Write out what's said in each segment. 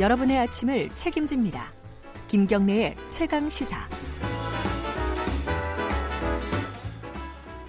여러분의 아침을 책임집니다. 김경래의 최강 시사.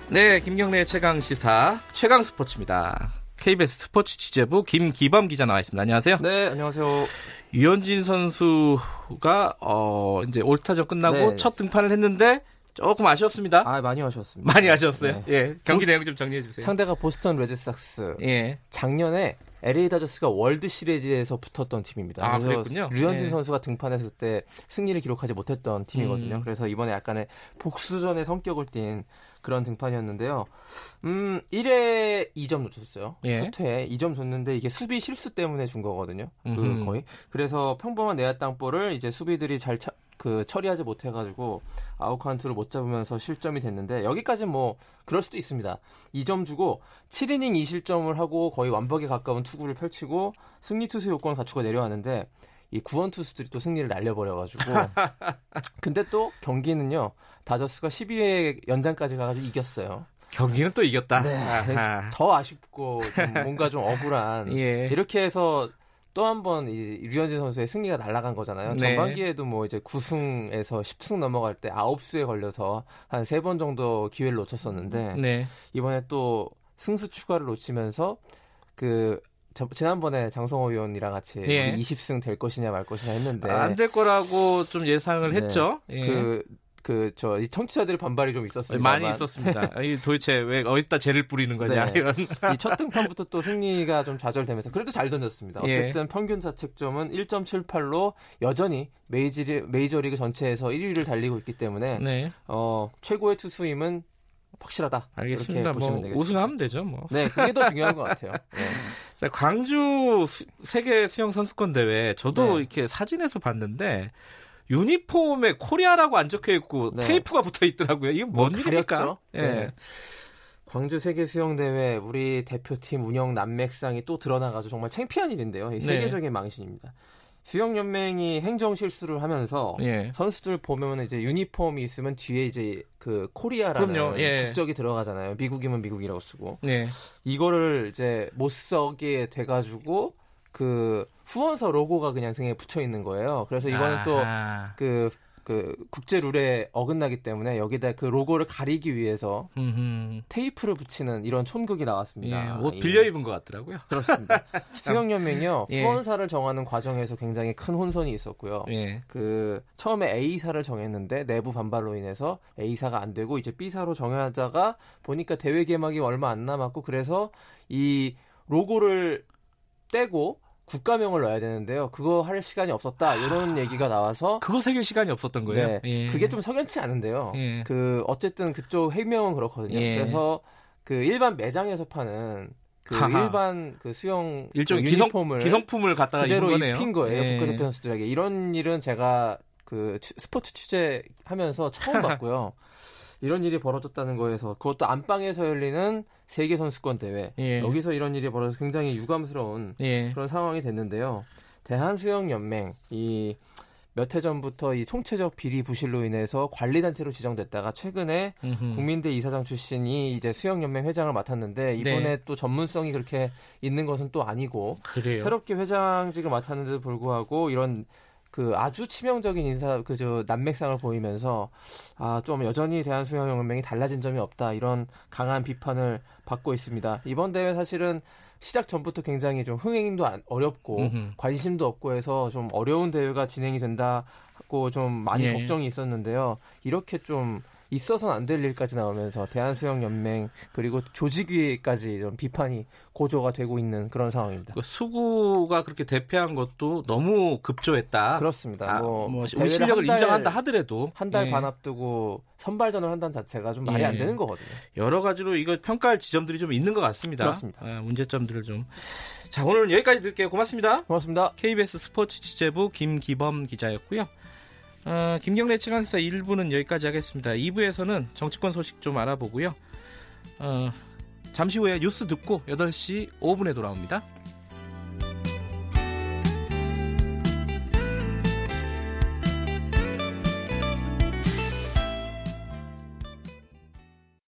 네, 김경래의 최강 시사 최강 스포츠입니다. KBS 스포츠 취재부 김기범 기자 나와 있습니다. 안녕하세요. 네, 안녕하세요. 류현진 선수가 어 이제 올스타전 끝나고 네. 첫 등판을 했는데 조금 아쉬웠습니다. 아, 많이 하셨습니다. 많이 아쉬웠어요. 네. 예, 경기 보스- 내용 좀 정리해 주세요. 상대가 보스턴 레드삭스. 예, 작년에 LA 다저스가 월드 시리즈에서 붙었던 팀입니다. 아, 그래서. 류현진 네. 선수가 등판해서 그때 승리를 기록하지 못했던 팀이거든요. 음. 그래서 이번에 약간의 복수전의 성격을 띈 그런 등판이었는데요. 음, 1회 2점 놓쳤어요. 예. 첫 회에 2점 줬는데 이게 수비 실수 때문에 준 거거든요. 그. 거의. 그래서 평범한 내야 땅볼을 이제 수비들이 잘 차- 그 처리하지 못해가지고 아웃카운트를 못 잡으면서 실점이 됐는데 여기까지는 뭐 그럴 수도 있습니다. 2점 주고 7이닝 2실점을 하고 거의 완벽에 가까운 투구를 펼치고 승리 투수 요건을 갖추고 내려왔는데 이 구원 투수들이 또 승리를 날려버려가지고 근데 또 경기는요 다저스가 12회 연장까지 가가지고 이겼어요. 경기는 또 이겼다. 네. 더 아쉽고 좀 뭔가 좀 억울한 예. 이렇게 해서 또 한번이 류현진 선수의 승리가 날아간 거잖아요. 네. 전반기에도 뭐 이제 9승에서 10승 넘어갈 때 9수에 걸려서 한 세 번 정도 기회를 놓쳤었는데 네. 이번에 또 승수 추가를 놓치면서 그 저- 지난번에 장성호 의원이랑 같이 예. 우리 20승 될 것이냐 말 것이냐 했는데 안 될 거라고 좀 예상을 네. 했죠. 예. 그 그저 청취자들의 반발이 좀 있었습니다. 많이 있었습니다. 이 도대체 왜 어디다 죄를 뿌리는 거냐 네. 이런. 이 첫 등판부터 또 승리가 좀 좌절되면서 그래도 잘 던졌습니다. 예. 어쨌든 평균 자책점은 1.78로 여전히 메이저리, 메이저리그 전체에서 1위를 달리고 있기 때문에 네, 어, 최고의 투수임은 확실하다. 알겠습니다. 뭐. 우승하면 되죠, 뭐. 네, 그게 더 중요한 것 같아요. 네. 자, 광주 수- 세계 수영 선수권 대회 저도 네. 이렇게 사진에서 봤는데 유니폼에 코리아라고 안 적혀 있고 네. 테이프가 붙어 있더라고요. 이게 뭔 일입니까? 가렸죠? 예. 네. 광주 세계 수영 대회 우리 대표팀 운영 난맥상이 또 드러나가지고 정말 창피한 일인데요. 이 네. 세계적인 망신입니다. 수영 연맹이 행정 실수를 하면서 예. 선수들 보면 이제 유니폼이 있으면 뒤에 이제 그 코리아라는 예. 국적이 들어가잖아요. 미국이면 미국이라고 쓰고 네. 이거를 이제 못 쓰게 돼가지고 그 후원사 로고가 그냥 등에 붙여 있는 거예요. 그래서 이거는 아하. 또그 그 국제 룰에 어긋나기 때문에 여기다 그 로고를 가리기 위해서 음흠. 테이프를 붙이는 이런 촌극이 예, 나왔습니다. 옷 예. 빌려 입은 것 같더라고요. 그렇습니다. 수영연맹이요 예. 후원사를 정하는 과정에서 굉장히 큰 혼선이 있었고요. 예. 그 처음에 A사를 정했는데 내부 반발로 인해서 A사가 안 되고 이제 B사로 정하다가 보니까 대회 개막이 얼마 안 남았고 그래서 이 로고를 떼고 국가명을 넣어야 되는데요. 그거 할 시간이 없었다. 이런 얘기가 나와서 그거 새길 시간이 없었던 거예요. 네, 예. 그게 좀 석연치 않은데요. 예. 그 어쨌든 그쪽 해명은 그렇거든요. 예. 그래서 그 일반 매장에서 파는 그 하하. 일반 그 수영 일종의 그 기성, 기성품을 갖다가 입은 그대로 거네요. 입힌 거예요. 예. 국가대표 선수들에게 이런 일은 제가 그 취- 스포츠 취재하면서 처음 봤고요. 이런 일이 벌어졌다는 거에서 그것도 안방에서 열리는 세계 선수권 대회 예. 여기서 이런 일이 벌어져서 굉장히 유감스러운 예. 그런 상황이 됐는데요. 대한수영연맹 이 몇 해 전부터 이 총체적 비리 부실로 인해서 관리단체로 지정됐다가 최근에 음흠. 국민대 이사장 출신이 이제 수영연맹 회장을 맡았는데 이번에 네. 또 전문성이 그렇게 있는 것은 또 아니고 그래요. 새롭게 회장직을 맡았는데도 불구하고 이런 그 아주 치명적인 인사 그저 난맥상을 보이면서 아 좀 여전히 대한 수영연맹이 달라진 점이 없다 이런 강한 비판을 받고 있습니다. 이번 대회 사실은 시작 전부터 굉장히 좀 흥행도 안- 어렵고 음흠. 관심도 없고 해서 좀 어려운 대회가 진행이 된다고 좀 많이 예. 걱정이 있었는데요. 이렇게 좀 있어서는 안 될 일까지 나오면서 대한수영연맹 그리고 조직위까지 좀 비판이 고조가 되고 있는 그런 상황입니다. 그 수구가 그렇게 대패한 것도 너무 급조했다. 그렇습니다. 아, 뭐, 뭐 우리 실력을 한 달- 인정한다 하더라도 한달 예. 반 앞 두고 선발전을 한다는 자체가 좀 말이 예. 안 되는 거거든요. 여러 가지로 이거 평가할 지점들이 좀 있는 것 같습니다. 그렇습니다. 아, 문제점들을 좀. 자, 오늘 여기까지 드릴게요. 고맙습니다. 고맙습니다. KBS 스포츠 취재부 김기범 기자였고요. 어, 김경래 최강사 1부는 여기까지 하겠습니다. 2부에서는 정치권 소식 좀 알아보고요. 어, 잠시 후에 뉴스 듣고 8시 5분에 돌아옵니다.